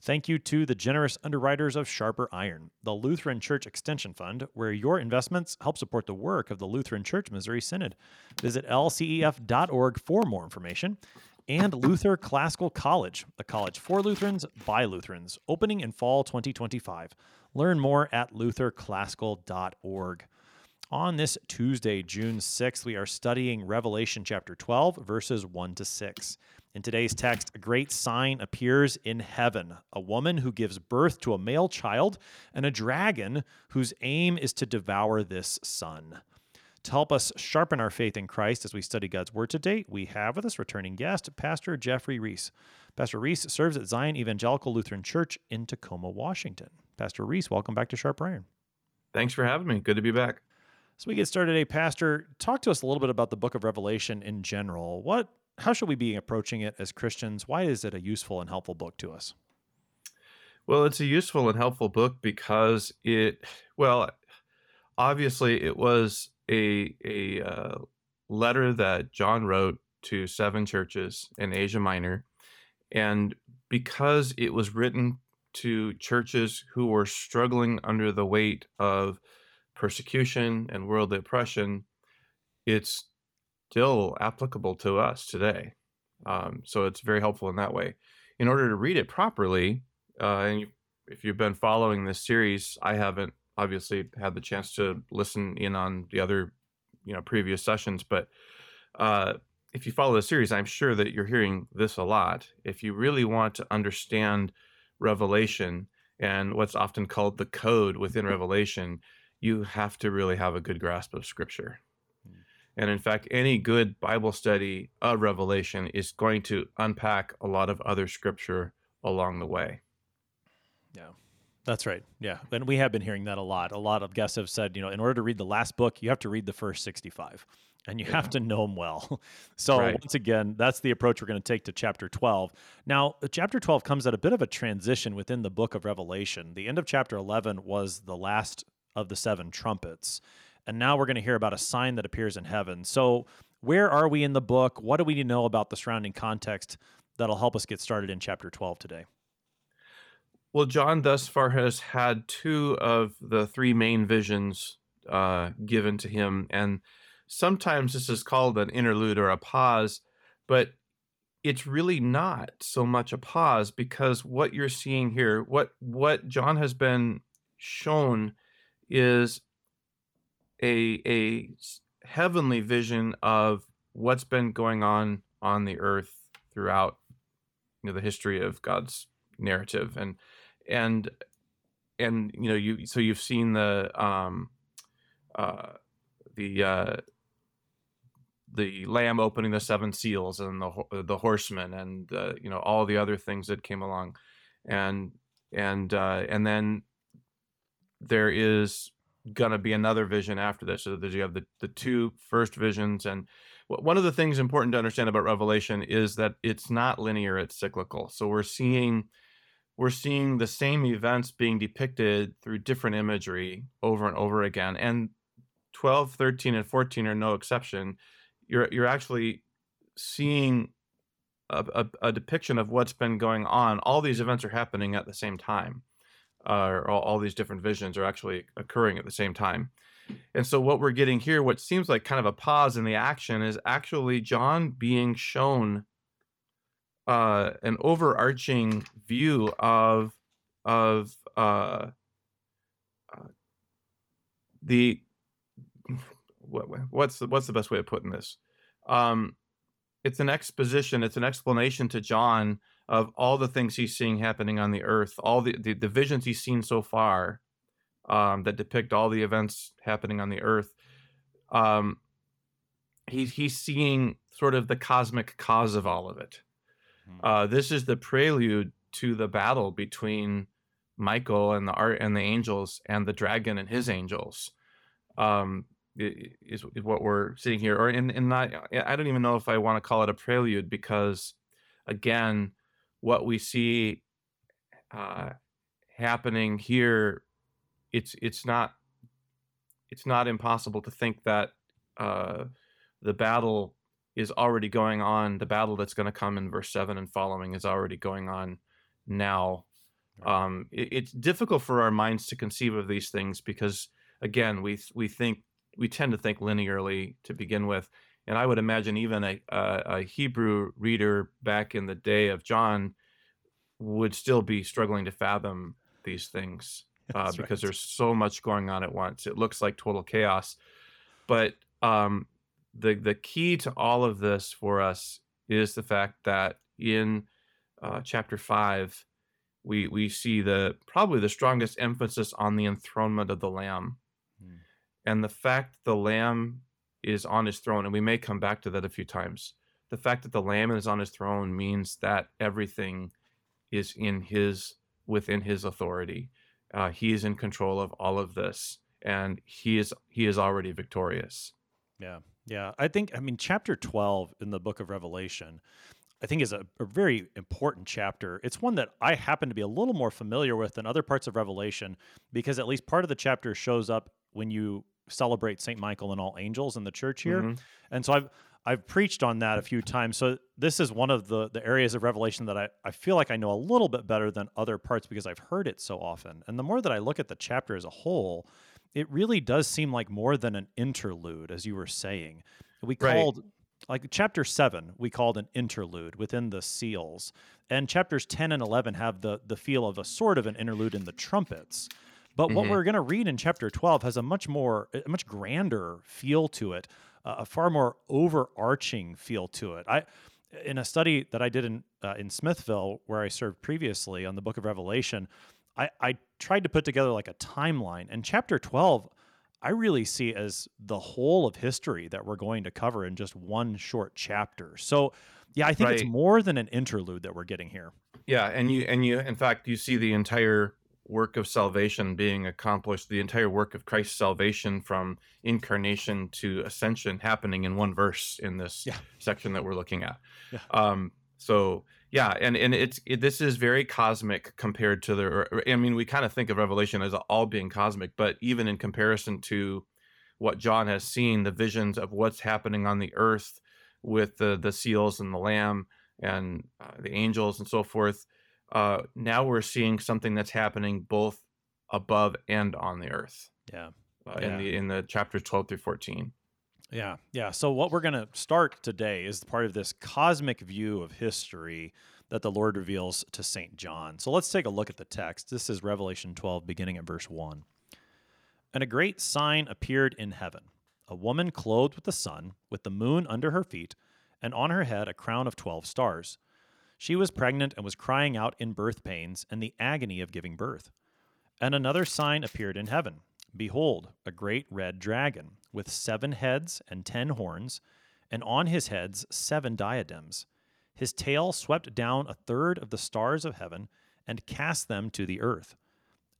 Thank you to the generous underwriters of Sharper Iron, the Lutheran Church Extension Fund, where your investments help support the work of the Lutheran Church Missouri Synod. Visit lcef.org for more information. And Luther Classical College, a college for Lutherans by Lutherans, opening in fall 2025. Learn more at lutherclassical.org. On this Tuesday, June 6th, we are studying Revelation chapter 12, verses 1 to 6. In today's text, a great sign appears in heaven a woman who gives birth to a male child, and a dragon whose aim is to devour this son. To help us sharpen our faith in Christ as we study God's Word today, we have with us returning guest, Pastor Jeffrey Ries. Pastor Ries serves at Zion Evangelical Lutheran Church in Tacoma, Washington. Pastor Ries, welcome back to Sharp Iron. Thanks for having me. Good to be back. So we get started today, Pastor. Talk to us a little bit about the book of Revelation in general. What how should we be approaching it as Christians? Why is it a useful and helpful book to us? Well, it's a useful and helpful book because it well, obviously it was a a uh, letter that John wrote to seven churches in Asia Minor, and because it was written to churches who were struggling under the weight of persecution and worldly oppression, it's still applicable to us today. Um, so it's very helpful in that way. In order to read it properly, uh, and you, if you've been following this series, I haven't obviously had the chance to listen in on the other, you know, previous sessions. But uh, if you follow the series, I'm sure that you're hearing this a lot. If you really want to understand Revelation and what's often called the code within Revelation, you have to really have a good grasp of Scripture. And in fact, any good Bible study of Revelation is going to unpack a lot of other scripture along the way. Yeah. That's right. Yeah. And we have been hearing that a lot. A lot of guests have said, you know, in order to read the last book, you have to read the first 65 and you yeah. have to know them well. So, right. once again, that's the approach we're going to take to chapter 12. Now, chapter 12 comes at a bit of a transition within the book of Revelation. The end of chapter 11 was the last of the seven trumpets. And now we're going to hear about a sign that appears in heaven. So, where are we in the book? What do we know about the surrounding context that'll help us get started in chapter 12 today? Well, John thus far has had two of the three main visions uh, given to him. And sometimes this is called an interlude or a pause, but it's really not so much a pause because what you're seeing here, what what John has been shown is a a heavenly vision of what's been going on on the earth throughout you know the history of God's narrative and and and you know you so you've seen the um uh the uh the lamb opening the seven seals and the the horsemen and uh, you know all the other things that came along. And and uh and then there is going to be another vision after this. So you have the, the two first visions. And one of the things important to understand about Revelation is that it's not linear, it's cyclical. So we're seeing we're seeing the same events being depicted through different imagery over and over again. And 12, 13, and 14 are no exception. You're you're actually seeing a, a, a depiction of what's been going on. All these events are happening at the same time uh, all, all these different visions are actually occurring at the same time. And so, what we're getting here, what seems like kind of a pause in the action, is actually John being shown uh, an overarching view of of uh, uh, the what, what's the, what's the best way of putting this? Um, it's an exposition. It's an explanation to John of all the things he's seeing happening on the earth, all the, the, the visions he's seen so far um, that depict all the events happening on the earth. Um, he's he's seeing sort of the cosmic cause of all of it. Mm-hmm. Uh, this is the prelude to the battle between Michael and the art and the angels and the dragon and his angels. Um, is, is what we're seeing here, or in in not. I don't even know if I want to call it a prelude because, again, what we see uh, happening here, it's it's not it's not impossible to think that uh, the battle is already going on. The battle that's going to come in verse seven and following is already going on now. Um, it, it's difficult for our minds to conceive of these things because, again, we we think we tend to think linearly to begin with, and I would imagine even a, a, a Hebrew reader back in the day of John would still be struggling to fathom these things uh, because right. there's so much going on at once. It looks like total chaos, but um, the the key to all of this for us is the fact that in uh, chapter five, we we see the probably the strongest emphasis on the enthronement of the Lamb, mm. and the fact the Lamb is on his throne, and we may come back to that a few times. The fact that the Lamb is on his throne means that everything is in his within his authority. Uh, he is in control of all of this, and he is he is already victorious. Yeah, yeah. I think I mean chapter twelve in the book of Revelation. I think is a, a, very important chapter. It's one that I happen to be a little more familiar with than other parts of Revelation because at least part of the chapter shows up when you celebrate Saint Michael and all angels in the church here. Mm-hmm. And so I've I've preached on that a few times. So this is one of the the areas of Revelation that I, I feel like I know a little bit better than other parts because I've heard it so often. And the more that I look at the chapter as a whole, it really does seem like more than an interlude, as you were saying. We called right. like chapter seven, we called an interlude within the seals. And chapters 10 and 11 have the the feel of a sort of an interlude in the trumpets. But mm-hmm. what we're going to read in chapter 12 has a much more, a much grander feel to it a far more overarching feel to it. I in a study that I did in uh, in Smithville, where I served previously on the Book of Revelation, I, I tried to put together like a timeline. And chapter twelve, I really see as the whole of history that we're going to cover in just one short chapter. So, yeah, I think right. it's more than an interlude that we're getting here. Yeah, and you and you in fact you see the entire work of salvation being accomplished, the entire work of Christ's salvation from incarnation to ascension happening in one verse in this yeah. section that we're looking at. Yeah. Um, so yeah, and and it's it, this is very cosmic compared to the. I mean, we kind of think of Revelation as all being cosmic, but even in comparison to what John has seen, the visions of what's happening on the earth with the the seals and the Lamb and uh, the angels and so forth uh, now we're seeing something that's happening both above and on the earth. Yeah. Uh, yeah. In the in the chapters 12 through 14. Yeah. Yeah. So what we're going to start today is part of this cosmic view of history that the Lord reveals to St. John. So let's take a look at the text. This is Revelation 12 beginning at verse 1. And a great sign appeared in heaven, a woman clothed with the sun, with the moon under her feet, and on her head a crown of 12 stars. She was pregnant and was crying out in birth pains and the agony of giving birth. And another sign appeared in heaven Behold, a great red dragon, with seven heads and ten horns, and on his heads seven diadems. His tail swept down a third of the stars of heaven and cast them to the earth.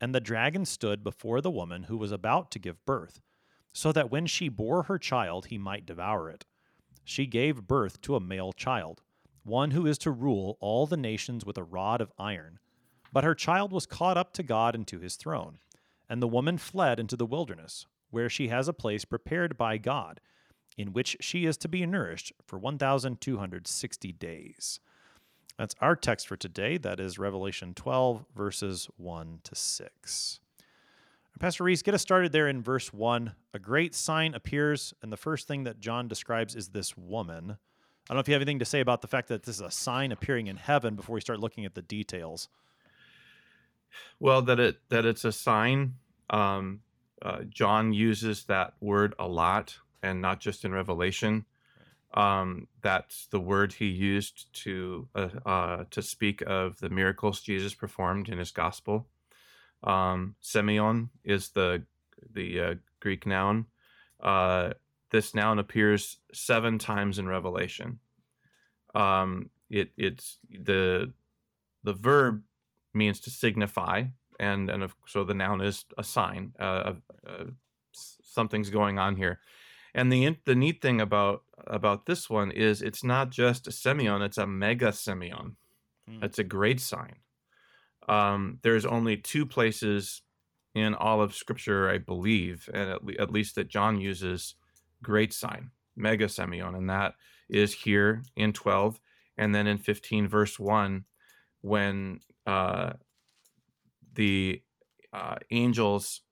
And the dragon stood before the woman who was about to give birth, so that when she bore her child, he might devour it. She gave birth to a male child one who is to rule all the nations with a rod of iron. But her child was caught up to God and to his throne. And the woman fled into the wilderness, where she has a place prepared by God, in which she is to be nourished for 1,260 days. That's our text for today. That is Revelation 12, verses 1 to 6. Pastor Ries, get us started there in verse 1. A great sign appears, and the first thing that John describes is this woman. I don't know if you have anything to say about the fact that this is a sign appearing in heaven before we start looking at the details. Well, that it that it's a sign. Um, uh, John uses that word a lot, and not just in Revelation. Um, that's the word he used to uh, uh, to speak of the miracles Jesus performed in his gospel. Um, Semeion is the the uh, Greek noun. Uh, this noun appears seven times in Revelation. Um, it it's the the verb means to signify, and and so the noun is a sign, uh, a something's going on here. And the the neat thing about about this one is it's not just a semeion; it's a mega semeion. Hmm. It's a great sign. Um, there's only two places in all of Scripture, I believe, and at, le- at least that John uses great sign, mega semeion, and that is here in 12, and then in 15, verse 1, when uh, the uh, angels,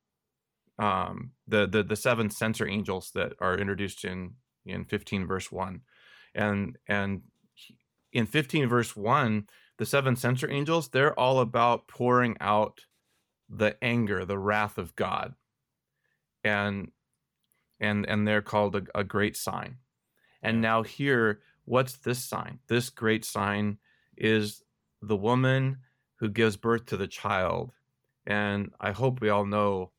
um, the, the the seven censer angels that are introduced in in 15, verse 1, and and in 15, verse 1, the seven censer angels, they're all about pouring out the anger, the wrath of God. And and and they're called a, a great sign. And now here, what's this sign? This great sign is the woman who gives birth to the child. And I hope we all know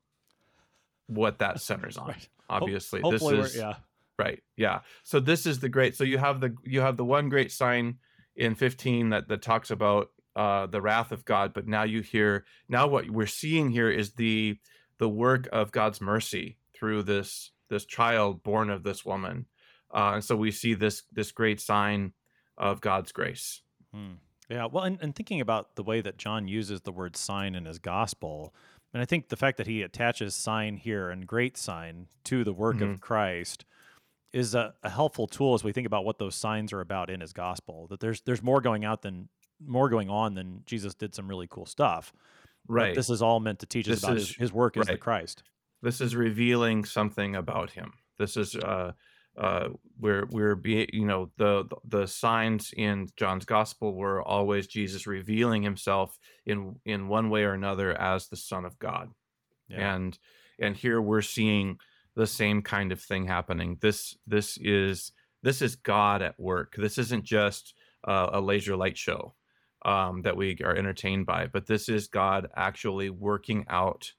what that centers on. Right. Obviously, Hopefully, this is yeah. right. Yeah. So this is the great. So you have the you have the one great sign in 15 that that talks about uh, the wrath of God, but now you hear now what we're seeing here is the the work of God's mercy through this this child born of this woman, uh, and so we see this this great sign of God's grace. Hmm. Yeah, well, and, and thinking about the way that John uses the word sign in his gospel, and I think the fact that he attaches sign here and great sign to the work of Christ is a, a helpful tool as we think about what those signs are about in his gospel. That there's there's more going out than more going on than Jesus did some really cool stuff. But Right. this is all meant to teach us This about his, is- his work as the. Christ. This is revealing something about him. This is uh uh we're we're be you know the the signs in john's gospel were always jesus revealing himself in in one way or another as the son of god. Yeah. and and here we're seeing the same kind of thing happening. This this is this is god at work. This isn't just uh, a laser light show um, that we are entertained by but this is god actually working out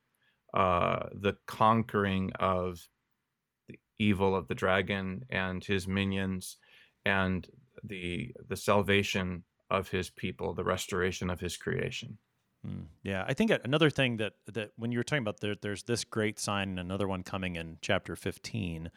uh, the conquering of the evil of the dragon and his minions and the the salvation of his people the restoration of his creation Mm, yeah, I think another thing that that when you were talking about there, there's this great sign and another one coming in chapter 15.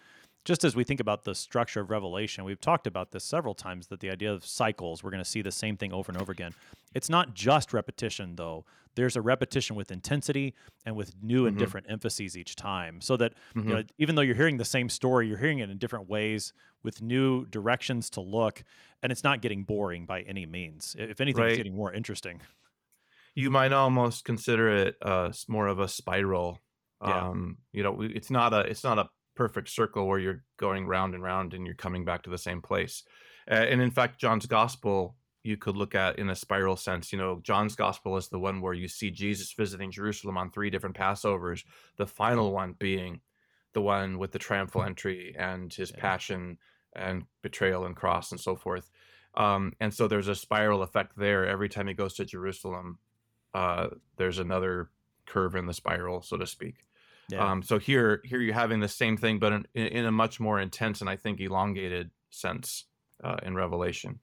Just as we think about the structure of Revelation, we've talked about this several times that the idea of cycles, we're going to see the same thing over and over again. It's not just repetition, though. There's a repetition with intensity and with new and Mhm. different emphases each time. So that you Mhm. know, even though you're hearing the same story, you're hearing it in different ways with new directions to look, and it's not getting boring by any means. If anything, it's getting more interesting. you might almost consider it uh, more of a spiral Yeah. um you know it's not a it's not a perfect circle where you're going round and round and you're coming back to the same place uh, and in fact john's gospel you could look at in a spiral sense you know john's gospel is the one where you see jesus visiting jerusalem on three different passovers the final one being the one with the triumphal entry and his Yeah. passion and betrayal and cross and so forth um, and so there's a spiral effect there every time he goes to jerusalem uh, there's another curve in the spiral, so to speak. Yeah. Um, so here, here you're having the same thing, but in, in in a much more intense and I think elongated sense uh, in Revelation.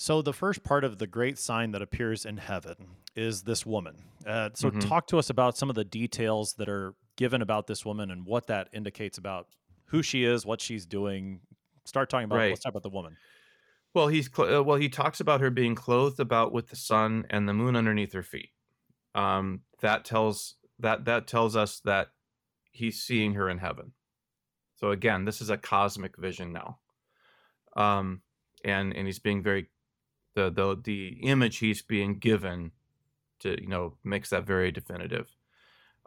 So the first part of the great sign that appears in heaven is this woman. Uh, so Mhm. talk to us about some of the details that are given about this woman and what that indicates about who she is, what she's doing. Start talking about. Right. Let's talk about the woman. Well, he's cl- uh, well. He talks about her being clothed about with the sun and the moon underneath her feet. Um, that tells that that tells us that he's seeing her in heaven. So again, this is a cosmic vision now, um, and and he's being very the the the image he's being given to you know makes that very definitive.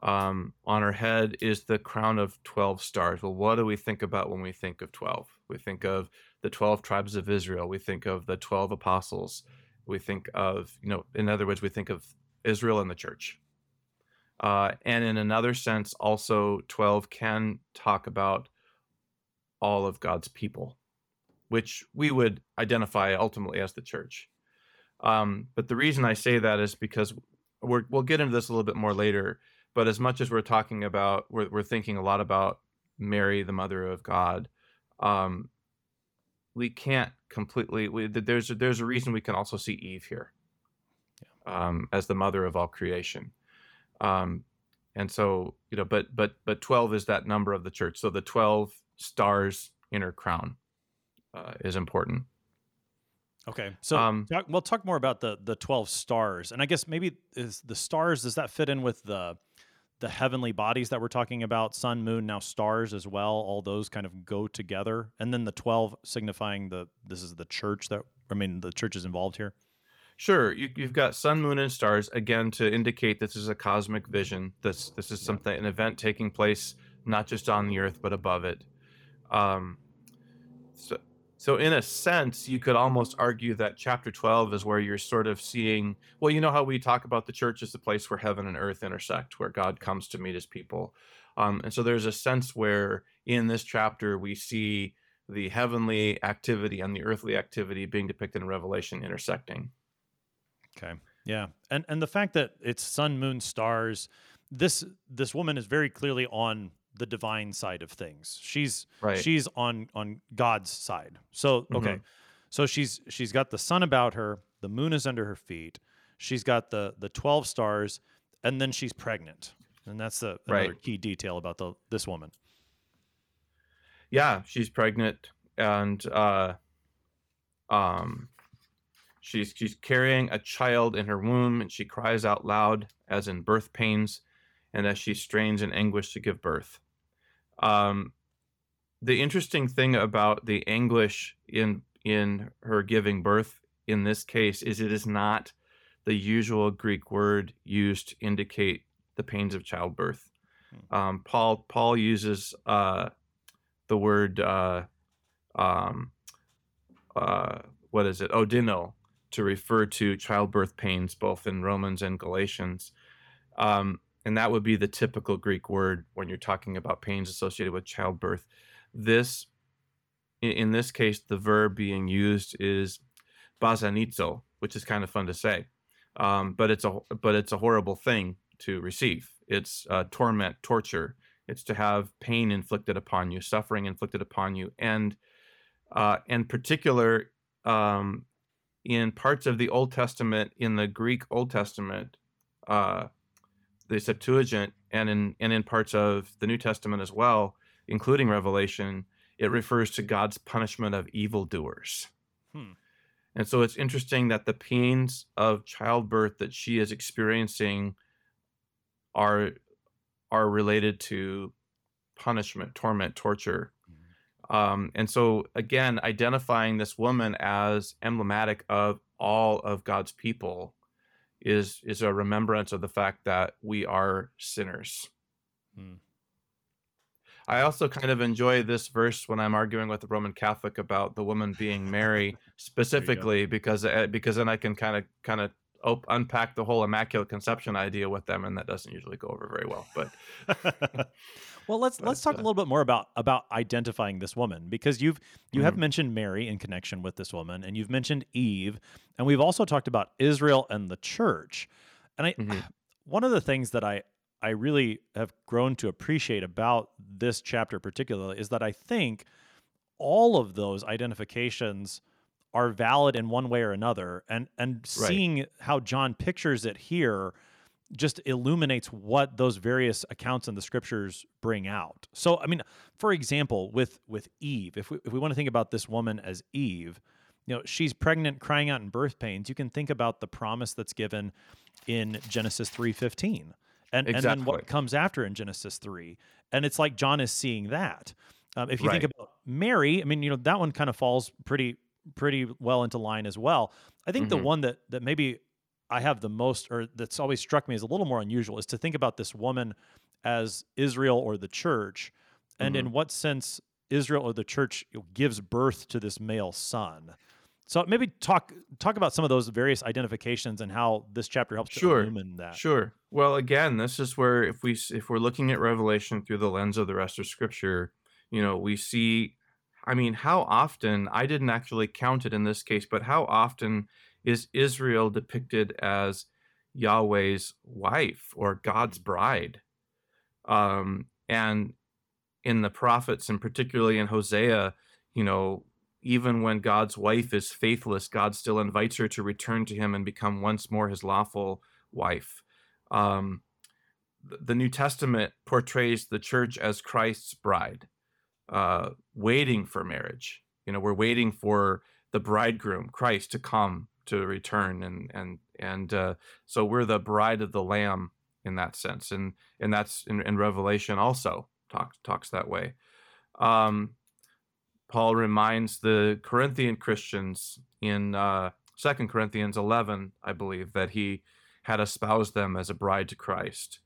Um, on her head is the crown of twelve stars. Well, what do we think about when we think of twelve? We think of the 12 tribes of Israel. We think of the 12 apostles. We think of, you know, in other words, we think of Israel and the church. Uh, and in another sense, also 12 can talk about all of God's people, which we would identify ultimately as the church. Um, but the reason I say that is because we're, we'll get into this a little bit more later. But as much as we're talking about, we're, we're thinking a lot about Mary, the mother of God. Um, we can't completely. We, there's a, there's a reason we can also see Eve here, um, as the mother of all creation. Um, and so you know, but but but twelve is that number of the church. So the twelve stars in her crown uh, is important. Okay, so Um, talk, we'll talk more about the the twelve stars, and I guess maybe is the stars does that fit in with the the heavenly bodies that we're talking about, sun, moon, now stars as well. All those kind of go together, and then the twelve signifying the this is the church that I mean the church is involved here. Sure, you, you've got sun, moon, and stars again to indicate this is a cosmic vision. This this is something an event taking place not just on the earth but above it. Um, so so in a sense, you could almost argue that chapter twelve is where you're sort of seeing. Well, you know how we talk about the church as the place where heaven and earth intersect, where God comes to meet His people, um, and so there's a sense where in this chapter we see the heavenly activity and the earthly activity being depicted in Revelation intersecting. Okay. Yeah. And and the fact that it's sun, moon, stars, this this woman is very clearly on the divine side of things. She's Right. she's on on God's side. So okay. Mhm. So she's she's got the sun about her, the moon is under her feet. She's got the the 12 stars and then she's pregnant. And that's the another Right. key detail about the this woman. yeah she's pregnant and uh um she's she's carrying a child in her womb and she cries out loud as in birth pains and as she strains in anguish to give birth. Um the interesting thing about the anguish in in her giving birth in this case is it is not the usual greek word used to indicate the pains of childbirth. Um, paul paul uses uh the word uh, um, uh, what is it? Odino to refer to childbirth pains both in romans and galatians. Um, and that would be the typical greek word when you're talking about pains associated with childbirth. This in, this case the verb being used is basanizo which is kind of fun to say um, but it's a but it's a horrible thing to receive. It's uh, torment torture. It's to have pain inflicted upon you suffering inflicted upon you and uh, in particular um, in parts of the old testament in the greek old testament uh, the septuagint and in and in parts of the new testament as well including revelation it refers to god's punishment of evildoers Hmm. and so it's interesting that the pains of childbirth that she is experiencing are are related to punishment, torment, torture. Um, and so again, identifying this woman as emblematic of all of God's people is is a remembrance of the fact that we are sinners. Hmm. I also kind of enjoy this verse when I'm arguing with a Roman Catholic about the woman being Mary specifically because uh, because then I can kind of kind of op- unpack the whole immaculate conception idea with them and that doesn't usually go over very well. But well, let's let's But, talk a uh, little bit more about about identifying this woman because you've you have Mhm. mentioned Mary in connection with this woman, and you've mentioned Eve, and we've also talked about Israel and the church. And I, Mhm. one of the things that I I really have grown to appreciate about this chapter particularly is that I think all of those identifications are valid in one way or another and and seeing how John pictures it here just illuminates what those various accounts in the scriptures bring out. So I mean, for example, with with Eve, if we if we want to think about this woman as Eve, you know, she's pregnant crying out in birth pains, you can think about the promise that's given in Genesis 3:15. And and then what comes after in Genesis 3. And it's like John is seeing that. Um, if you think about Mary, I mean, you know, that one kind of falls pretty pretty well into line as well. I think the Mhm. one that that maybe I have the most, or that's always struck me as a little more unusual, is to think about this woman as Israel or the church, and in mm-hmm. what sense Israel or the church gives birth to this male son. So maybe talk talk about some of those various identifications and how this chapter helps Sure, to illumine that. Sure. Well, again, this is where if we if we're looking at Revelation through the lens of the rest of Scripture, you know, we see. I mean, how often? I didn't actually count it in this case, but how often is Israel depicted as Yahweh's wife or God's bride? Um, and in the prophets, and particularly in Hosea, you know, even when God's wife is faithless, God still invites her to return to Him and become once more His lawful wife. Um, the New Testament portrays the church as Christ's bride, uh, waiting for marriage. You know, we're waiting for the bridegroom, Christ, to come to return, and and and uh, so we're the bride of the Lamb in that sense, and and that's in, in Revelation also talks talks that way. Um, Paul reminds the Corinthian Christians in uh, Second Corinthians 11, I believe, that he had espoused them as a bride to Christ.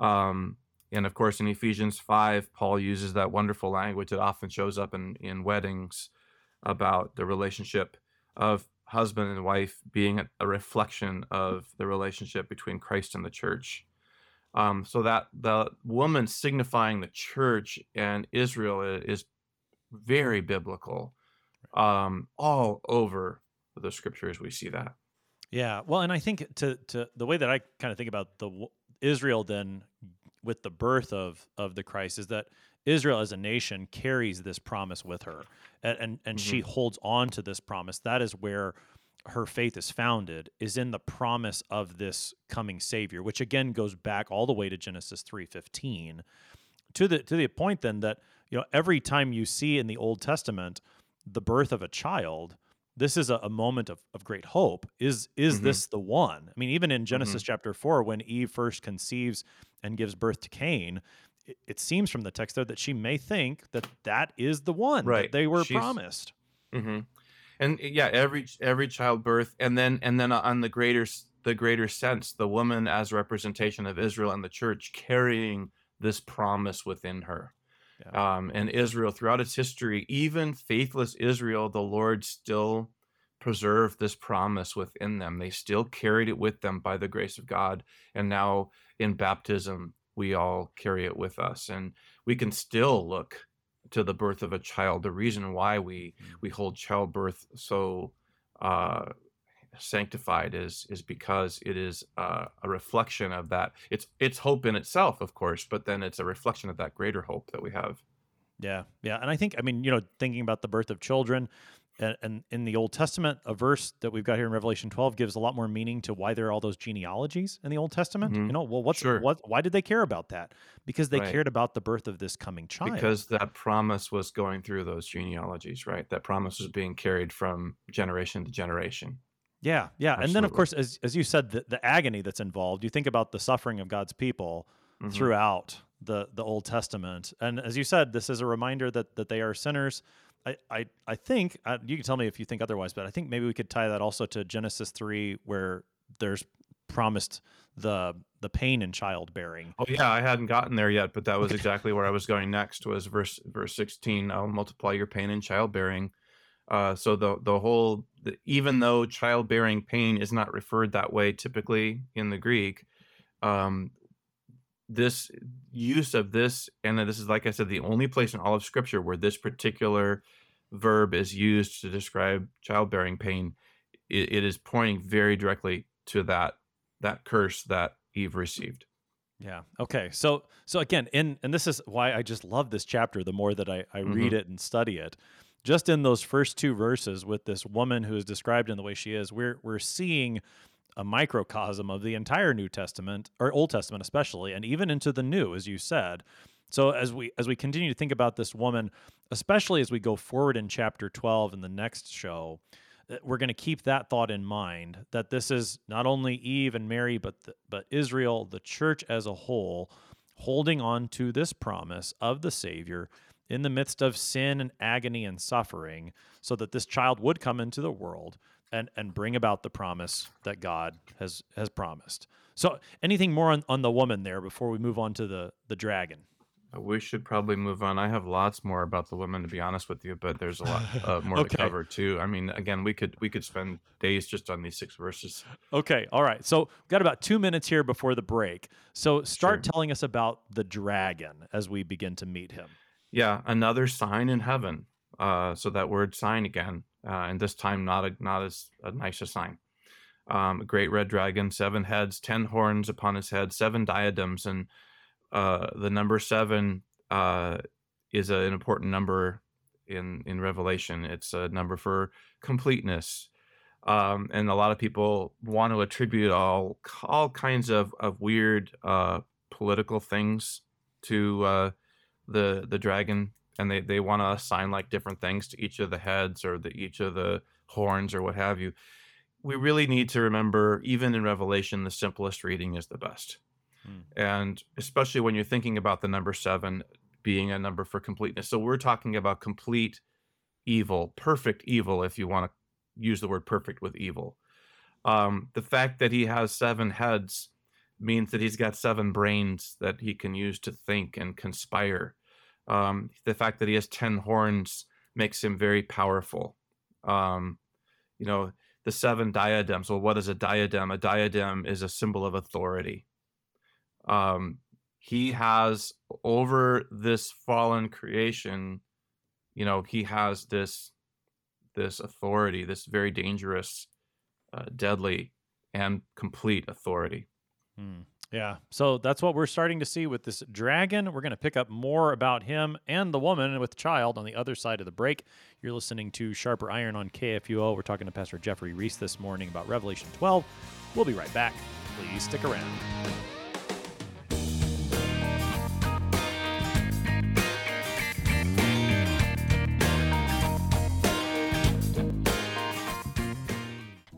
Mm. Um, and of course, in Ephesians 5, Paul uses that wonderful language that often shows up in, in weddings about the relationship of husband and wife being a, reflection of the relationship between Christ and the church. Um, so that the woman signifying the church and Israel is very biblical. Um, all over the scriptures, we see that. Yeah, well, and I think to to the way that I kind of think about the Israel then with the birth of of the Christ is that Israel as a nation carries this promise with her, and and, and mm-hmm. she holds on to this promise. That is where her faith is founded is in the promise of this coming savior which again goes back all the way to Genesis 3:15 to the to the point then that you know every time you see in the Old Testament the birth of a child this is a, a moment of, of great hope is is mm-hmm. this the one i mean even in genesis mm-hmm. chapter 4 when eve first conceives and gives birth to cain it, it, seems from the text there that she may think that that is the one right. that they were She's, promised mm-hmm. and yeah every every childbirth and then and then on the greater the greater sense the woman as representation of israel and the church carrying this promise within her yeah. Um, and Israel, throughout its history, even faithless Israel, the Lord still preserved this promise within them. They still carried it with them by the grace of God. And now in baptism, we all carry it with us. And we can still look to the birth of a child. The reason why we, mm. we hold childbirth so uh, sanctified is is because it is uh, a reflection of that. It's it's hope in itself, of course, but then it's a reflection of that greater hope that we have. Yeah, yeah, and I think I mean you know thinking about the birth of children, and, and, in the Old Testament, a verse that we've got here in Revelation 12 gives a lot more meaning to why there are all those genealogies in the Old Testament. Mm-hmm. You know, well, what's sure. what? Why did they care about that? Because they right. cared about the birth of this coming child. Because that promise was going through those genealogies, right? That promise was being carried from generation to generation. Yeah, yeah, Absolutely. and then of course, as as you said, the, the agony that's involved. You think about the suffering of God's people mm-hmm. throughout the the Old Testament, and as you said, this is a reminder that that they are sinners. I I, I think uh, you can tell me if you think otherwise, but I think maybe we could tie that also to Genesis three, where there's promised the the pain in childbearing. Oh yeah, I hadn't gotten there yet, but that was exactly where I was going next. Was verse verse sixteen? I'll multiply your pain in childbearing. Uh, so the the whole the, even though childbearing pain is not referred that way typically in the Greek, um, this use of this and this is like I said the only place in all of Scripture where this particular verb is used to describe childbearing pain. it, it is pointing very directly to that that curse that Eve received. Yeah. Okay. So so again, in and this is why I just love this chapter the more that I, I mm-hmm. read it and study it just in those first two verses with this woman who is described in the way she is, we're we're seeing a microcosm of the entire New Testament or Old Testament especially, and even into the New, as you said. So as we as we continue to think about this woman, especially as we go forward in chapter 12 in the next show, uh, we're going to keep that thought in mind that this is not only Eve and Mary but the, but Israel, the church as a whole, holding on to this promise of the Savior in the midst of sin and agony and suffering so that this child would come into the world and and bring about the promise that God has has promised. So anything more on, on the woman there before we move on to the the dragon? We should probably move on. I have lots more about the woman to be honest with you, but there's a lot uh, more okay. to cover too. I mean, again, we could we could spend days just on these six verses. Okay, all right. So we've got about two minutes here before the break. So start sure. telling us about the dragon as we begin to meet him. Yeah, another sign in heaven. Uh, so that word sign again, uh, and this time not a, not as a nice a sign. Um, a great red dragon, seven heads, ten horns upon his head, seven diadems, and uh, the number seven uh, is a, an important number in in Revelation. It's a number for completeness, um, and a lot of people want to attribute all all kinds of of weird uh, political things to uh, the the dragon, and they they want to assign like different things to each of the heads or the each of the horns or what have you. We really need to remember, even in Revelation, the simplest reading is the best. Hmm. And especially when you're thinking about the number seven being a number for completeness. So we're talking about complete evil, perfect evil, if you want to use the word perfect with evil. Um, the fact that he has seven heads means that he's got seven brains that he can use to think and conspire. Um, the fact that he has 10 horns makes him very powerful. Um, you know, the seven diadems. Well, what is a diadem? A diadem is a symbol of authority. Um, he has over this fallen creation, you know, he has this this authority, this very dangerous, uh, deadly, and complete authority. Hmm. Yeah. So that's what we're starting to see with this dragon. We're going to pick up more about him and the woman with child on the other side of the break. You're listening to Sharper Iron on KFUO. We're talking to Pastor Jeffrey Ries this morning about Revelation 12. We'll be right back. Please stick around.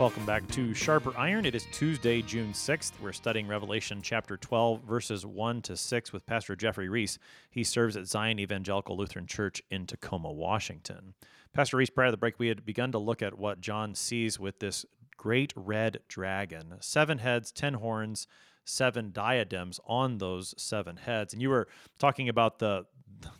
Welcome back to Sharper Iron. It is Tuesday, June 6th. We're studying Revelation chapter 12, verses 1 to 6 with Pastor Jeffrey Ries. He serves at Zion Evangelical Lutheran Church in Tacoma, Washington. Pastor Ries, prior to the break, we had begun to look at what John sees with this great red dragon seven heads, ten horns, seven diadems on those seven heads. And you were talking about the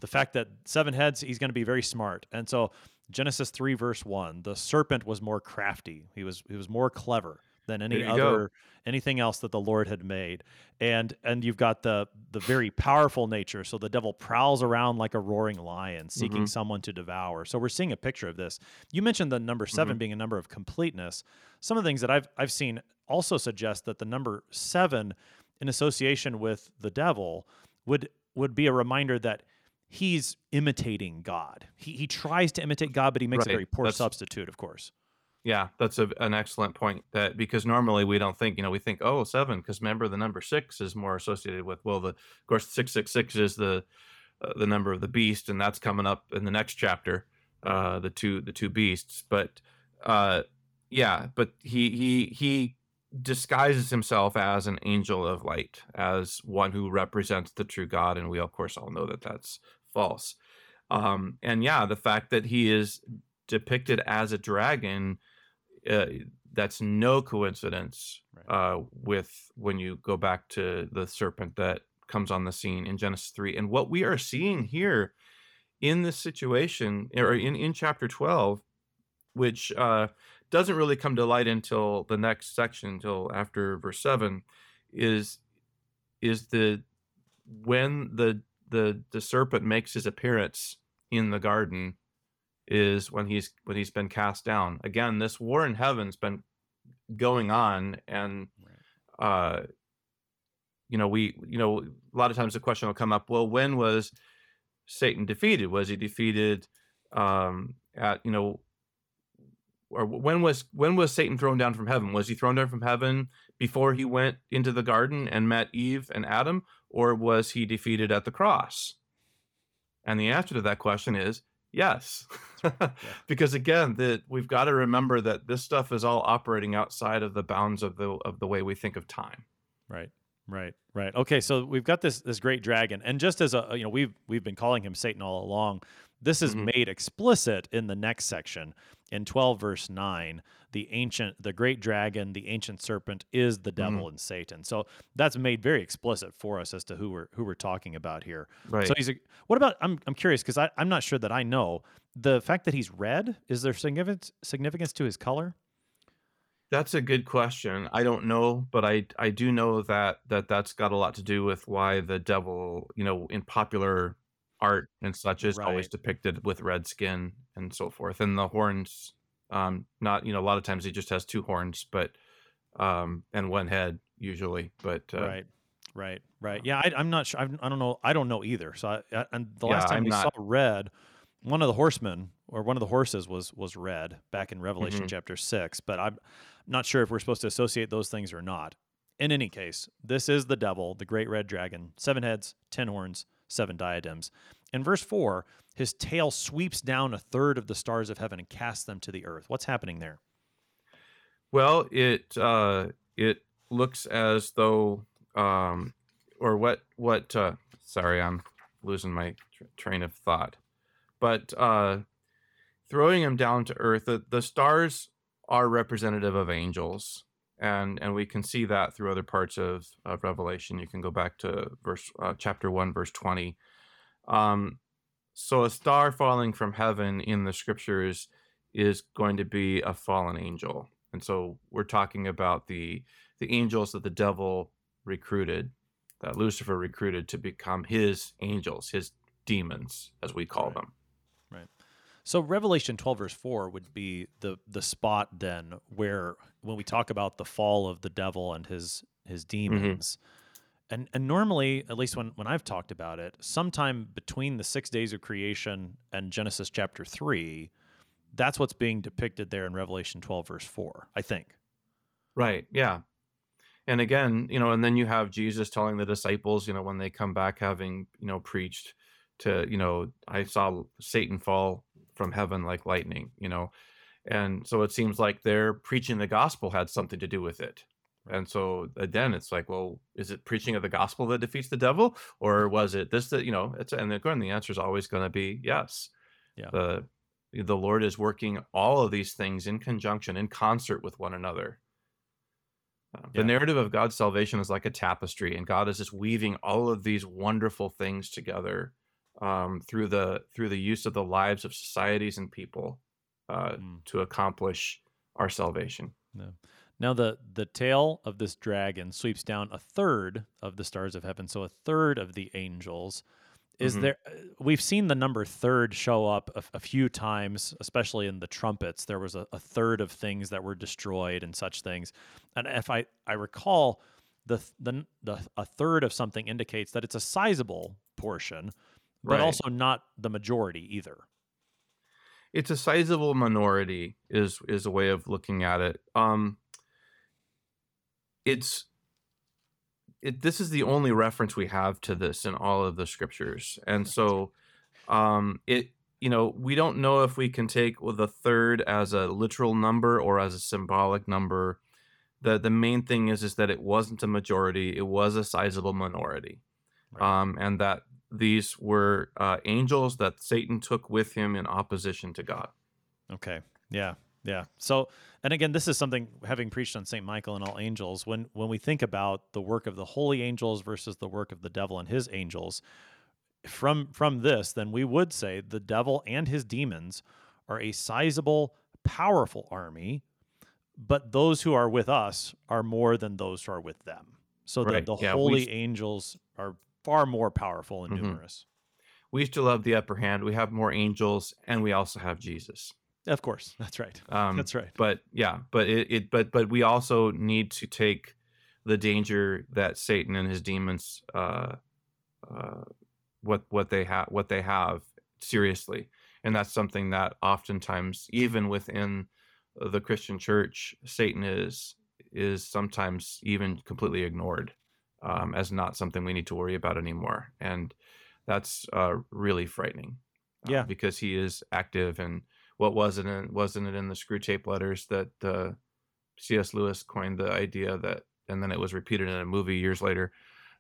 the fact that seven heads, he's going to be very smart. And so Genesis 3 verse 1, the serpent was more crafty. He was he was more clever than any other go. anything else that the Lord had made. And and you've got the the very powerful nature. So the devil prowls around like a roaring lion seeking mm-hmm. someone to devour. So we're seeing a picture of this. You mentioned the number 7 mm-hmm. being a number of completeness. Some of the things that I've I've seen also suggest that the number 7 in association with the devil would would be a reminder that he's imitating God. He he tries to imitate God, but he makes right. a very poor that's, substitute, of course. Yeah, that's a, an excellent point. That because normally we don't think, you know, we think, oh, seven, because remember the number six is more associated with well, the of course six six six is the uh, the number of the beast, and that's coming up in the next chapter, uh, the two the two beasts. But uh, yeah, but he he he disguises himself as an angel of light, as one who represents the true God, and we of course all know that that's false. Um, and yeah, the fact that he is depicted as a dragon, uh, that's no coincidence right. uh, with when you go back to the serpent that comes on the scene in Genesis 3. And what we are seeing here in this situation, or in, in chapter 12, which uh, doesn't really come to light until the next section, until after verse 7, is is the when the the the serpent makes his appearance in the garden is when he's when he's been cast down. Again, this war in heaven's been going on, and uh, you know we you know a lot of times the question will come up. Well, when was Satan defeated? Was he defeated um, at you know or when was when was Satan thrown down from heaven? Was he thrown down from heaven before he went into the garden and met Eve and Adam, or was he defeated at the cross? And the answer to that question is yes. yeah. because again, that we've got to remember that this stuff is all operating outside of the bounds of the of the way we think of time. Right. Right, right. Okay, so we've got this this great dragon, and just as a you know we've we've been calling him Satan all along. This is mm-hmm. made explicit in the next section in 12 verse 9 the ancient, the great dragon, the ancient serpent is the mm-hmm. devil and Satan. So that's made very explicit for us as to who we're who we're talking about here. Right. So he's a, what about? I'm I'm curious because I'm not sure that I know the fact that he's red. Is there significance significance to his color? That's a good question. I don't know, but I I do know that that that's got a lot to do with why the devil, you know, in popular art and such is always depicted with red skin and so forth. And the horns, um, not you know, a lot of times he just has two horns, but um, and one head usually. But uh, right. Right. Right. Yeah. I, I'm not sure. I'm, I don't know. I don't know either. So I, I, and the Yeah, last time I'm we not- saw red, one of the horsemen or one of the horses was was red back in Revelation Mhm. chapter six. But I'm not sure if we're supposed to associate those things or not. In any case, this is the devil, the great red dragon, seven heads, ten horns, seven diadems. In verse four, his tail sweeps down a third of the stars of heaven and casts them to the earth. What's happening there? Well, it uh, it looks as though, um, or what what? Uh, sorry, I'm losing my tr- train of thought. But uh, throwing him down to earth, the, the stars are representative of angels, and and we can see that through other parts of, of Revelation. You can go back to verse uh, chapter one, verse twenty. Um, so a star falling from heaven in the scriptures is going to be a fallen angel and so we're talking about the the angels that the devil recruited that lucifer recruited to become his angels his demons as we call Right. them Right. So Revelation 12 verse 4 would be the the spot then where when we talk about the fall of the devil and his his demons. And and normally, at least when when I've talked about it, sometime between the 6 days of creation and Genesis chapter 3, that's what's being depicted there in Revelation 12 verse 4, I think. right yeah. And again you know and then you have jesus telling the disciples you know when they come back having you know preached to you know i saw satan fall from heaven like lightning you know? And so it seems like their preaching the gospel had something to do with it and so then it's like well is it preaching of the gospel that defeats the devil? Or was it this that you know it's and again the answer is always going to be yes. Yeah. the the lord is working all of these things in conjunction in concert with one another. Uh, the narrative of god's salvation is like a tapestry and god is just weaving all of these wonderful things together um, through the through the use of the lives of societies and people uh, Mm. to accomplish our salvation Now the the tail of this dragon sweeps down a third of the stars of heaven, so a third of the angels. Is Mhm. there? uh, We've seen the number third show up a few times, especially in the trumpets. There was a, a third of things that were destroyed and such things. And if I I recall, the the the a third of something indicates that it's a sizable portion, but Right. also not the majority either. it's a sizable minority is is a way of looking at it um it's it this is the only reference we have to this in all of the scriptures and so um it you know we don't know if we can take the third as a literal number or as a symbolic number the the main thing is is that it wasn't a majority it was a sizable minority Right. um and that these were uh, angels that Satan took with him in opposition to God. Okay. Yeah. Yeah. So, and again, this is something having preached on Saint Michael and all angels. When when we think about the work of the holy angels versus the work of the devil and his angels, from from this, then we would say the devil and his demons are a sizable, powerful army, but those who are with us are more than those who are with them. So Right. the, the Yeah, holy s- angels are far more powerful and Mhm. numerous. We still have the upper hand. We have more angels, and we also have Jesus. Of course, that's right. Um, That's right. But yeah, but it, it but but we also need to take the danger that Satan and his demons uh, uh, what what they have what they have seriously, and that's something that oftentimes even within the Christian church, Satan is is sometimes even completely ignored um, as not something we need to worry about anymore, and that's uh, really frightening. uh, Yeah. because he is active and what wasn't it wasn't it in the Screwtape letters that uh, C.S. Lewis coined the idea that, and then it was repeated in a movie years later.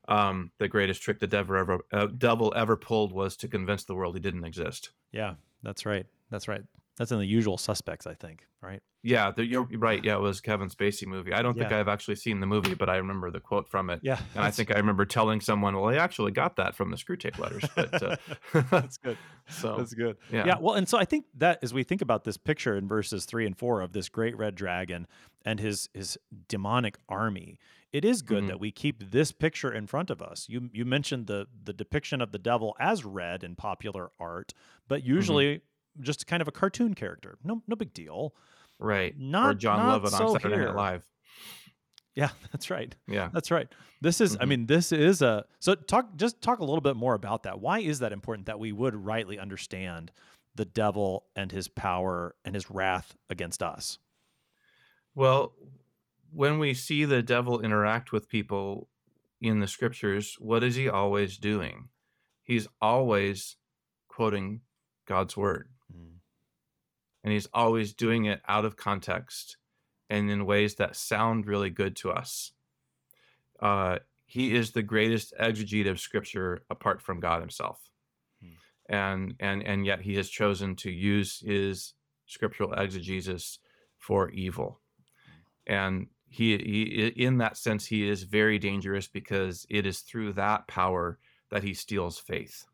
Um, the greatest trick the devil ever uh, devil ever pulled was to convince the world he didn't exist. Yeah, that's right. That's right. That's in the usual suspects, I think, right? Yeah, the, you're right. Yeah, it was Kevin Spacey movie. I don't think Yeah. I've actually seen the movie, but I remember the quote from it. Yeah, And I think I remember telling someone, "Well, I actually got that from the Screwtape letters." But uh, that's good. so That's good. yeah. Yeah. Well, and so I think that as we think about this picture in verses three and four of this great red dragon and his his demonic army, it is good Mhm. that we keep this picture in front of us. You you mentioned the the depiction of the devil as red in popular art, but Mm-hmm. usually just kind of a cartoon character. No no big deal. Right. or Not- John not Lovitz so on Saturday here. Night Live. Yeah, that's right. Yeah. That's right. This is, I Mhm. mean, this is a, so talk, just talk a little bit more about that. Why is that important that we would rightly understand the devil and his power and his wrath against us? Well, when we see the devil interact with people in the scriptures, what is he always doing? He's always quoting God's word. And he's always doing it out of context and in ways that sound really good to us. Uh, he is the greatest exegete of Scripture apart from God Himself, Hmm. and and and yet he has chosen to use his scriptural exegesis for evil, and he, he in that sense he is very dangerous because it is through that power that he steals faith.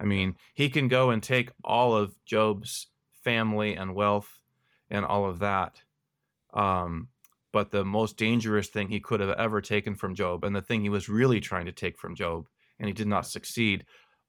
I mean, he can go and take all of Job's family and wealth and all of that. Um, but the most dangerous thing he could have ever taken from Job, and the thing he was really trying to take from Job, and he did not succeed,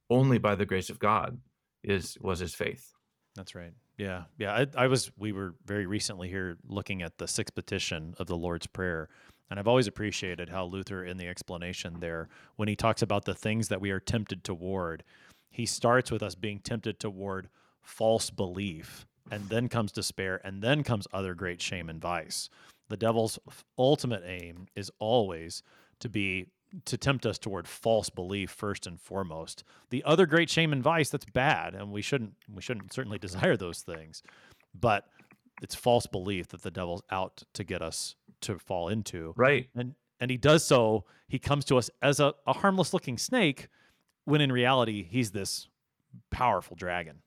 only by the grace of God, is was his faith. That's right. Yeah. Yeah. I, I was, we were very recently here looking at the sixth petition of the Lord's Prayer. And I've always appreciated how Luther, in the explanation there, when he talks about the things that we are tempted toward, he starts with us being tempted toward false belief, and then comes despair, and then comes other great shame and vice. The devil's ultimate aim is always to be to tempt us toward false belief first and foremost. The other great shame and vice that's bad, and we shouldn't we shouldn't certainly desire those things, but it's false belief that the devil's out to get us to fall into Right. and and he does so he comes to us as a, a harmless looking snake when in reality he's this powerful dragon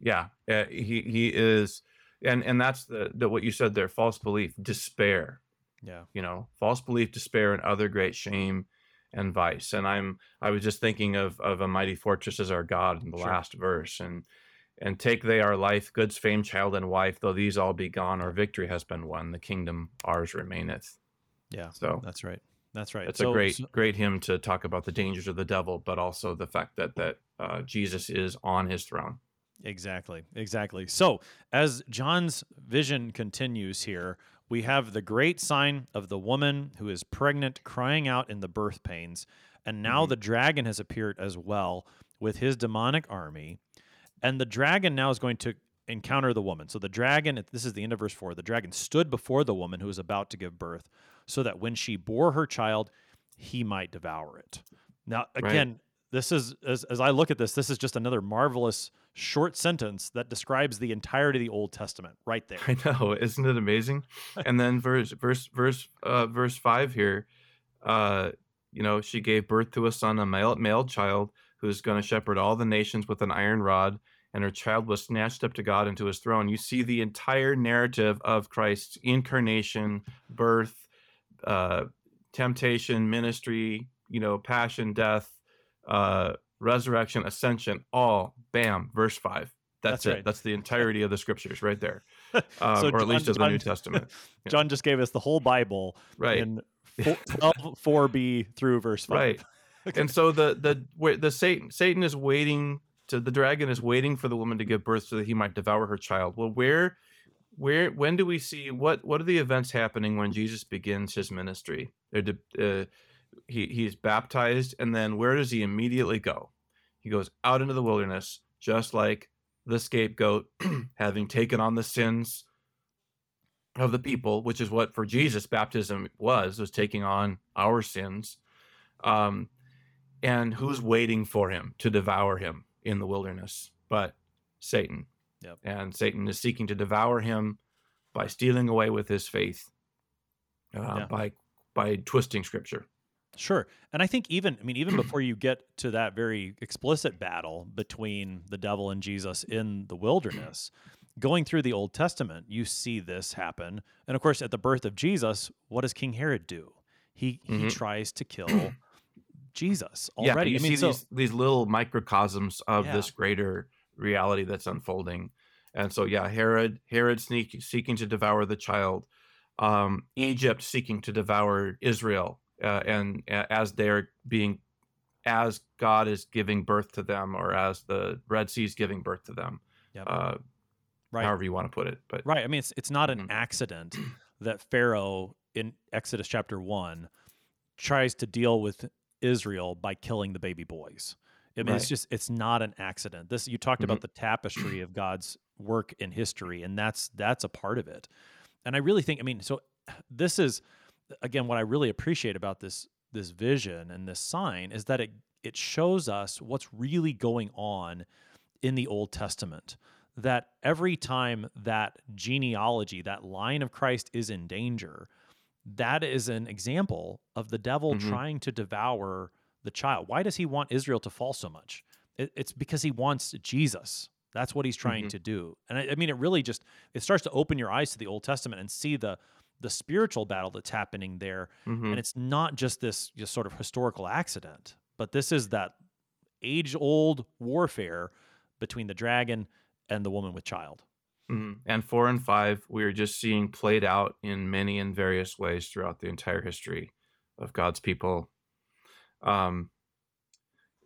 Yeah. Uh, he he is, and and that's the, the what you said there. False belief, despair. yeah you know false belief despair and other great shame and vice and i'm i was just thinking of of a mighty fortress as our god in the Sure. last verse and and take they our life goods fame child and wife though these all be gone our victory has been won the kingdom ours remaineth yeah so that's right that's right it's So- a great so- great hymn to talk about the dangers of the devil but also the fact that that uh, jesus is on his throne Exactly, exactly. So, as John's vision continues here, we have the great sign of the woman who is pregnant crying out in the birth pains. And now Mhm. the dragon has appeared as well with his demonic army. And the dragon now is going to encounter the woman. So, the dragon, this is the end of verse 4 the dragon stood before the woman who was about to give birth, so that when she bore her child, he might devour it. Now, Right. again, this is as, as I look at this, this is just another marvelous short sentence that describes the entirety of the Old Testament right there. I know, isn't it amazing? and then verse verse verse uh verse 5 here uh you know, she gave birth to a son, a male male child who's going to shepherd all the nations with an iron rod and her child was snatched up to God into his throne. You see the entire narrative of Christ's incarnation, birth, uh temptation, ministry, you know, passion, death, uh resurrection, ascension, all bam, verse 5. That's, That's it. right. That's the entirety of the scriptures right there um, So or at least of the New Testament. Yeah. John just gave us the whole Bible Right, in 12, 4b through verse 5. right. And so the the the Satan Satan is waiting to the dragon is waiting for the woman to give birth so that he might devour her child. Well, where where when do we see what what are the events happening when Jesus begins his ministry? They're de- uh, he he's baptized and then where does he immediately go? He goes out into the wilderness just like the scapegoat having taken on the sins of the people, which is what for Jesus baptism was, was taking on our sins. Um, and who's waiting for him to devour him in the wilderness? But Satan. Yep. And Satan is seeking to devour him by stealing away with his faith, uh, Yeah. by by twisting scripture. Sure. And I think even I mean even before you get to that very explicit battle between the devil and Jesus in the wilderness, going through the Old Testament, you see this happen. And of course, at the birth of Jesus, what does King Herod do? He he Mhm. tries to kill Jesus Yeah, already. you I mean, see so these these little microcosms of Yeah. this greater reality that's unfolding. And so yeah, Herod Herod sneak, seeking to devour the child, um, Egypt seeking to devour Israel, uh, and as they're being as God is giving birth to them, or as the Red Sea is giving birth to them, Yep. uh, right, however you want to put it. But right. I mean, it's it's not an Mhm. accident that Pharaoh in Exodus chapter one tries to deal with Israel by killing the baby boys. I mean, it's just it's not an accident. This you talked Mhm. about the tapestry of God's work in history, and that's that's a part of it. And I really think, I mean, so this is again what I really appreciate about this this vision and this sign is that it it shows us what's really going on in the Old Testament. That every time that genealogy, that line of Christ is in danger, that is an example of the devil Mhm. trying to devour the child. Why does he want Israel to fall so much? It, it's because he wants Jesus. That's what he's trying Mhm. to do. And I, I mean, it really just it starts to open your eyes to the Old Testament and see the the spiritual battle that's happening there. mhm. And it's not just this just sort of historical accident, but this is that age old warfare between the dragon and the woman with child. Mhm. And four and five, we're just seeing played out in many and various ways throughout the entire history of God's people. Um,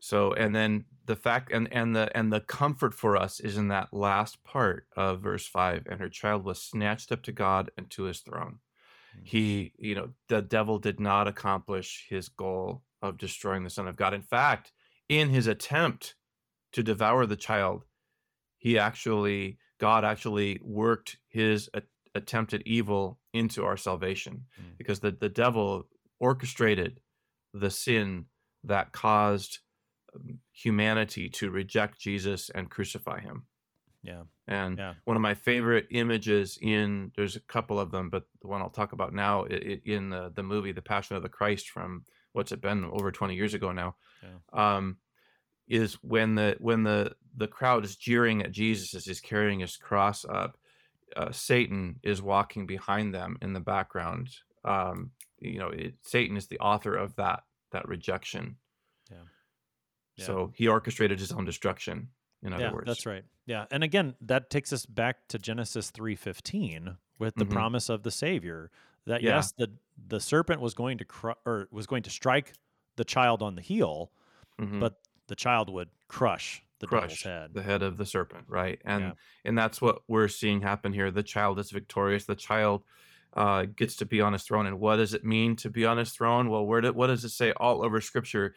so, and then the fact and and the and the comfort for us is in that last part of verse five. And her child was snatched up to God and to His throne. Mm. He, you know, the devil did not accomplish his goal of destroying the Son of God. In fact, in his attempt to devour the child, he actually God actually worked his a- attempted evil into our salvation Mm. because the, the devil orchestrated the sin that caused humanity to reject Jesus and crucify him. Yeah. And Yeah. one of my favorite images in there's a couple of them, but the one I'll talk about now in the the movie The Passion of the Christ from what's it been over 20 years ago now, um, is when the when the the crowd is jeering at Jesus as he's carrying his cross up. Uh, Satan is walking behind them in the background. Um, you know, it, Satan is the author of that that rejection. Yeah. So he orchestrated his own destruction. In other yeah, words, that's right. Yeah, and again, that takes us back to Genesis three fifteen with the Mhm. promise of the Savior that Yeah. yes, the the serpent was going to cru- or was going to strike the child on the heel, Mhm. but the child would crush the devil's crush head. the head of the serpent right and Yeah. and that's what we're seeing happen here the child is victorious the child uh, gets to be on his throne and what does it mean to be on his throne well where did, what does it say all over scripture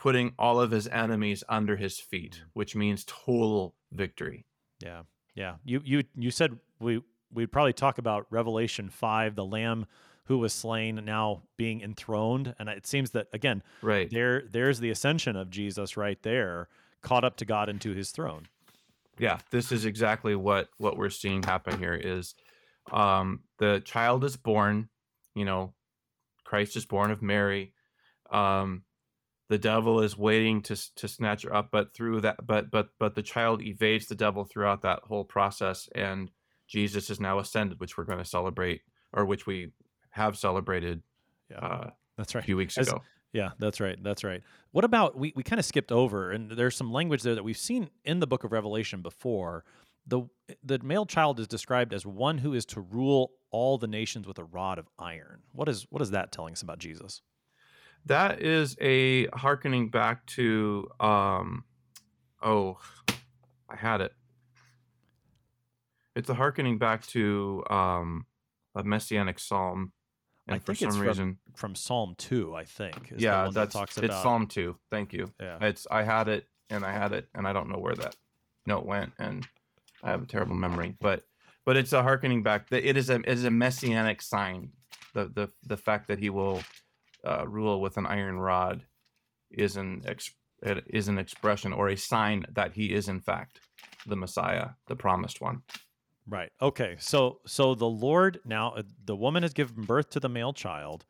putting all of his enemies under his feet which means total victory Yeah, yeah. You you you said we we'd probably talk about Revelation five, the Lamb who was slain now being enthroned, and it seems that again right there there's the ascension of Jesus right there, caught up to God into His throne. yeah this is exactly what what we're seeing happen here is um the child is born you know christ is born of mary um the devil is waiting to to snatch her up but through that but but but the child evades the devil throughout that whole process and jesus is now ascended which we're going to celebrate or which we have celebrated Yeah, uh, that's a right. few weeks As- ago Yeah, that's right. That's right. What about we, we kind of skipped over and there's some language there that we've seen in the book of Revelation before. The the male child is described as one who is to rule all the nations with a rod of iron. What is what is that telling us about Jesus? That is a harkening back to um oh i had it it's a harkening back to um a messianic psalm and I for think some it's from- reason From Psalm 2, I think. Is the yeah one that's that talks it's about psalm 2 thank you Yeah. it's i had it and i had it and i don't know where that note went and i have a terrible memory but but it's a harkening back that it is a it is a messianic sign the the the fact that he will uh, rule with an iron rod is an ex- it is an expression or a sign that he is in fact the messiah the promised one Right. Okay. So so the Lord now uh, the woman has given birth to the male child.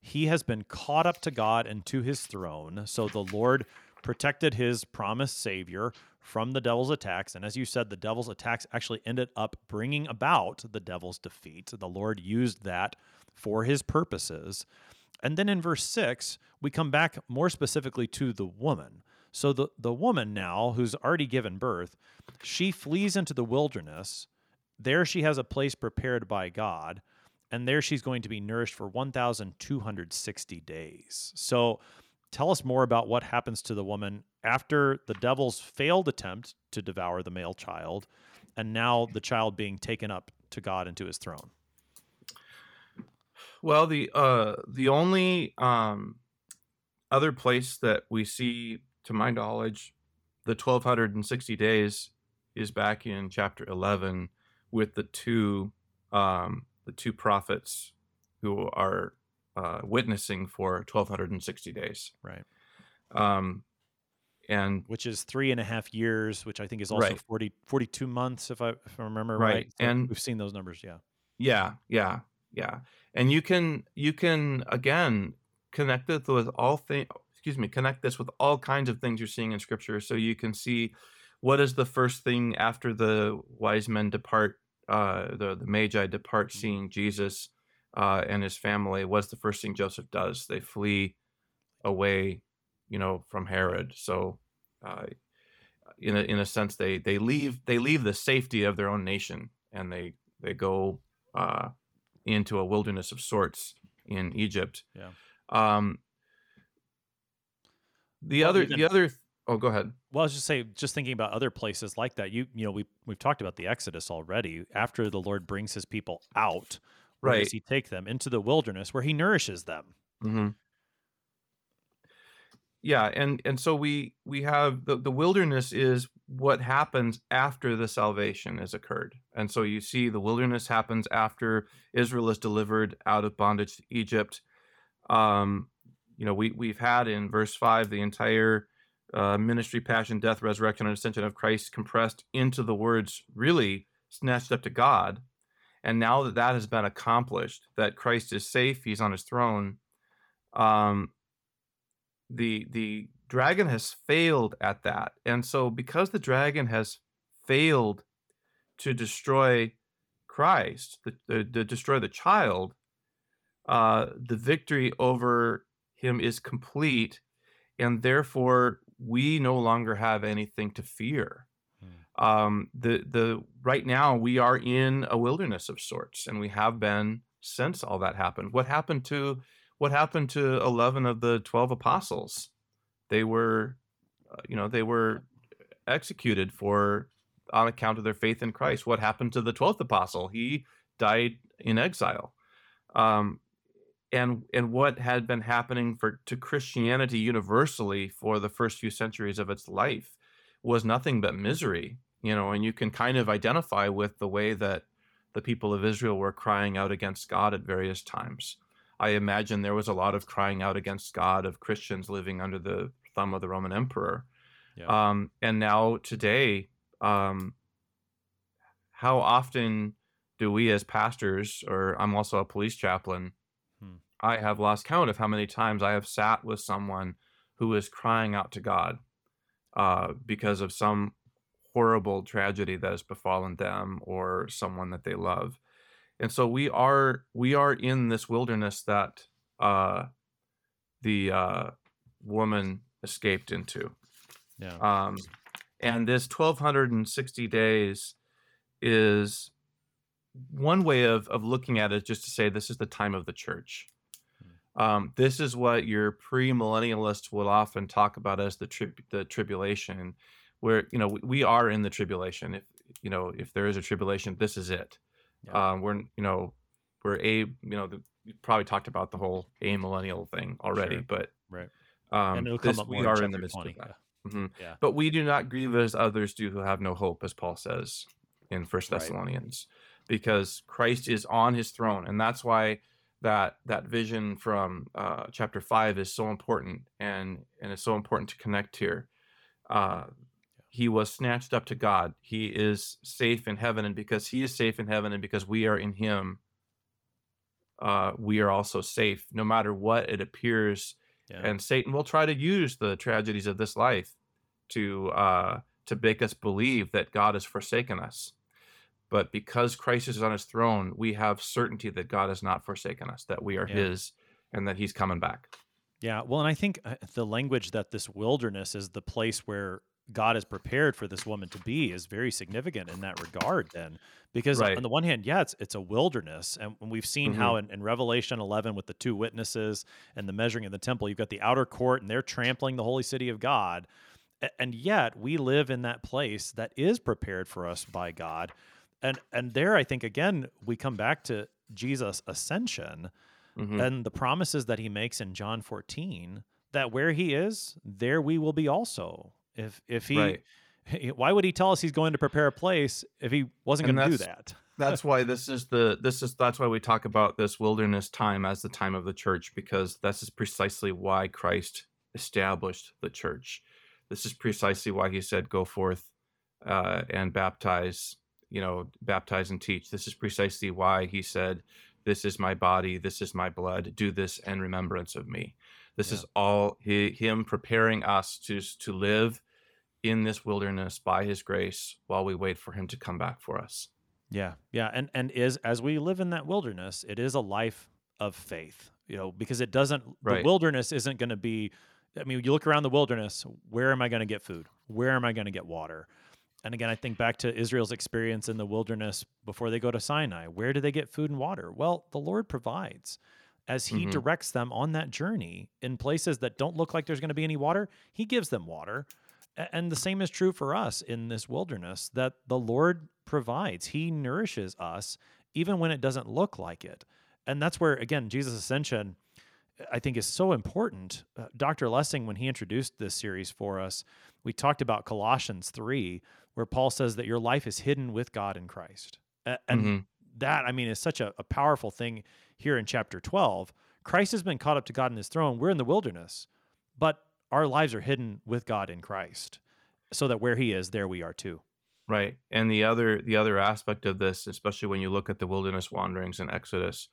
He has been caught up to God and to his throne. So the Lord protected his promised savior from the devil's attacks. And as you said, the devil's attacks actually ended up bringing about the devil's defeat. The Lord used that for his purposes. And then in verse 6, we come back more specifically to the woman. So the, the woman now, who's already given birth, she flees into the wilderness. There she has a place prepared by God, and there she's going to be nourished for 1,260 days. So tell us more about what happens to the woman after the devil's failed attempt to devour the male child, and now the child being taken up to God into his throne. Well, the uh the only um other place that we see, to my knowledge, the twelve hundred and sixty days is back in chapter eleven with the two um the two prophets who are uh, witnessing for twelve hundred and sixty days. Right. Um, and which is three and a half years, which I think is also Right. 40, 42 months, if I if I remember Right. right. So And- we've seen those numbers, yeah. Yeah, yeah, yeah. And you can you can again connect it with all things. Excuse me, connect this with all kinds of things you're seeing in Scripture, so you can see what is the first thing after the wise men depart, uh, the the magi depart, seeing Jesus uh, and his family. What's the first thing Joseph does? They flee away, you know, from Herod. So, uh, in a in a sense, they they leave they leave the safety of their own nation and they they go uh, into a wilderness of sorts in Egypt. Yeah. Um, the Well, other, even- the other. Oh, go ahead. Well, I was just saying, just thinking about other places like that. You you know, we we've talked about the Exodus already. After the Lord brings his people out, Right. does he take them? Into the wilderness where he nourishes them. hmm Yeah, and and so we we have the the wilderness is what happens after the salvation has occurred, and so you see the wilderness happens after Israel is delivered out of bondage to Egypt. Um, you know, we we've had in verse five the entire uh, ministry, passion, death, resurrection, and ascension of Christ compressed into the words really snatched up to God. And now that that has been accomplished, that Christ is safe, He's on His throne. Um, the the dragon has failed at that and so because the dragon has failed to destroy christ the, the, to destroy the child uh the victory over him is complete and therefore we no longer have anything to fear. Um the the right now we are in a wilderness of sorts and we have been since all that happened. What happened to what happened to 11 of the 12 apostles? They were uh, you know they were executed for on account of their faith in christ. What happened to the 12th apostle? He died in exile. Um and and what had been happening for to christianity universally for the first few centuries of its life was nothing but misery you know and you can kind of identify with the way that the people of israel were crying out against god at various times I imagine there was a lot of crying out against God of Christians living under the thumb of the Roman Emperor. Yeah. Um, and now today, um, how often do we as pastors, or I'm also a police chaplain, Hmm. I have lost count of how many times I have sat with someone who is crying out to God uh, because of some horrible tragedy that has befallen them or someone that they love and so we are we are in this wilderness that uh the uh woman escaped into. Yeah. um and this 1260 days is one way of of looking at it just to say this is the time of the church. Um, this is what your pre-millennialists will often talk about as the trib- the tribulation where you know we, we are in the tribulation. If you know if there is a tribulation this is it Yeah. um, we're you know we're a you know the, we probably talked about the whole amillennial thing already, Sure. but Right. um, this- we are in the midst 20. of that. Yeah. Mhm. Yeah. But we do not grieve as others do who have no hope, as Paul says in First Right. Thessalonians, because Christ is on His throne, and that's why that that vision from uh, chapter five is so important, and and it's so important to connect here. Uh, he was snatched up to God. He is safe in heaven, and because He is safe in heaven, and because we are in Him, uh, we are also safe, no matter what it appears Yeah. and Satan will try to use the tragedies of this life to uh, to make us believe that God has forsaken us. But because Christ is on his throne, we have certainty that God has not forsaken us, that we are Yeah. his and that he's coming back. Yeah, well, and I think uh, the language that this wilderness is the place where God has prepared for this woman to be is very significant in that regard. Then, because Right. on the one hand, yeah, it's it's a wilderness, and we've seen how in, in Revelation 11 with the two witnesses and the measuring of the temple, you've got the outer court, and they're trampling the holy city of God, and yet we live in that place that is prepared for us by God, and and there, I think again we come back to Jesus' ascension Mhm. and the promises that he makes in John 14 that where he is, there we will be also. If if he Right. why would he tell us he's going to prepare a place if he wasn't going to do that? that's why this is the this is that's why we talk about this wilderness time as the time of the church because this is precisely why Christ established the church. This is precisely why he said, "Go forth uh, and baptize." You know, baptize and teach. This is precisely why he said, "This is my body. This is my blood. Do this in remembrance of me." This is all he, him preparing us to to live in this wilderness by his grace while we wait for him to come back for us. Yeah, yeah, and and is as we live in that wilderness, it is a life of faith. You know, because it doesn't. The wilderness isn't going to be. I mean, you look around the wilderness. Where am I going to get food? Where am I going to get water? And again, I think back to Israel's experience in the wilderness before they go to Sinai. Where do they get food and water? Well, the Lord provides. As He Mhm. directs them on that journey in places that don't look like there's going to be any water, He gives them water. And the same is true for us in this wilderness that the Lord provides. He nourishes us even when it doesn't look like it. And that's where, again, Jesus' ascension, I think, is so important. Uh, Dr. Lessing, when he introduced this series for us, we talked about Colossians 3, where Paul says that your life is hidden with God in Christ. And Mhm. that, I mean, is such a, a powerful thing here in chapter 12. Christ has been caught up to God in his throne. We're in the wilderness, but our lives are hidden with God in Christ, so that where he is, there we are too. Right. And the other the other aspect of this, especially when you look at the wilderness wanderings in Exodus,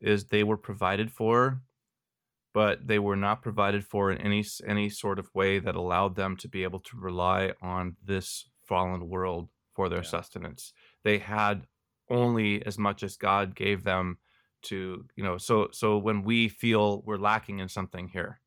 is they were provided for, but they were not provided for in any any sort of way that allowed them to be able to rely on this fallen world for their Yeah. sustenance. They had only as much as God gave them to, you know, so so when we feel we're lacking in something here,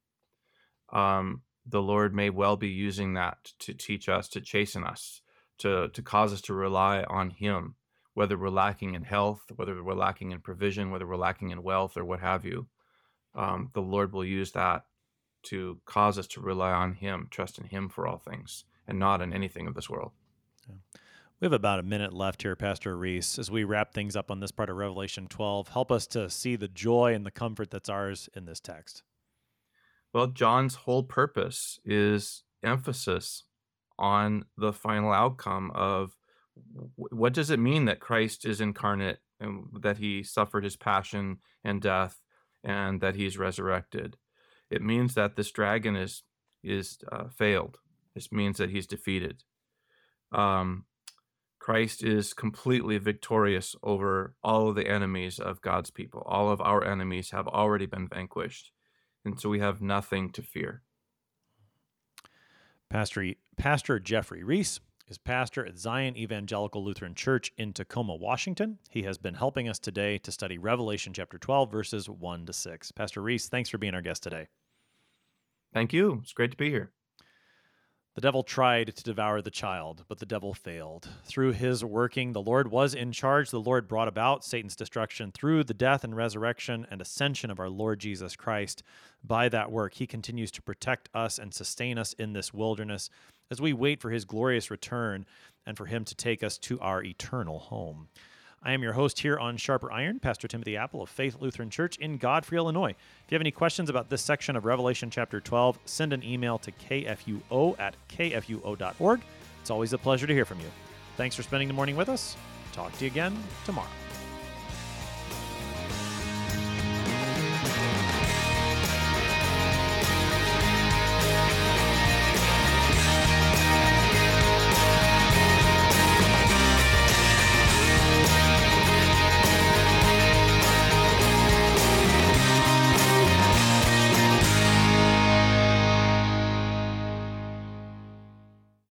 um, the Lord may well be using that to teach us, to chasten us, to to cause us to rely on Him, whether we're lacking in health, whether we're lacking in provision, whether we're lacking in wealth, or what have you. Um, the Lord will use that to cause us to rely on Him, trust in Him for all things, and not in anything of this world. We have about a minute left here, Pastor Ries, as we wrap things up on this part of Revelation 12. Help us to see the joy and the comfort that's ours in this text. Well, John's whole purpose is emphasis on the final outcome of what does it mean that Christ is incarnate and that he suffered his passion and death and that he's resurrected. It means that this dragon is is uh, failed. This means that he's defeated. Um, Christ is completely victorious over all of the enemies of God's people. All of our enemies have already been vanquished and so we have nothing to fear. Pastor, Pastor Jeffrey Ries is pastor at Zion Evangelical Lutheran Church in Tacoma, Washington. He has been helping us today to study Revelation chapter 12, verses 1 to 6. Pastor Ries, thanks for being our guest today. Thank you. It's great to be here. The devil tried to devour the child, but the devil failed. Through his working, the Lord was in charge. The Lord brought about Satan's destruction through the death and resurrection and ascension of our Lord Jesus Christ. By that work, he continues to protect us and sustain us in this wilderness as we wait for his glorious return and for him to take us to our eternal home. I am your host here on Sharper Iron, Pastor Timothy Appel of Faith Lutheran Church in Godfrey, Illinois. If you have any questions about this section of Revelation chapter 12, send an email to kfuo at kfuo.org. It's always a pleasure to hear from you. Thanks for spending the morning with us. Talk to you again tomorrow.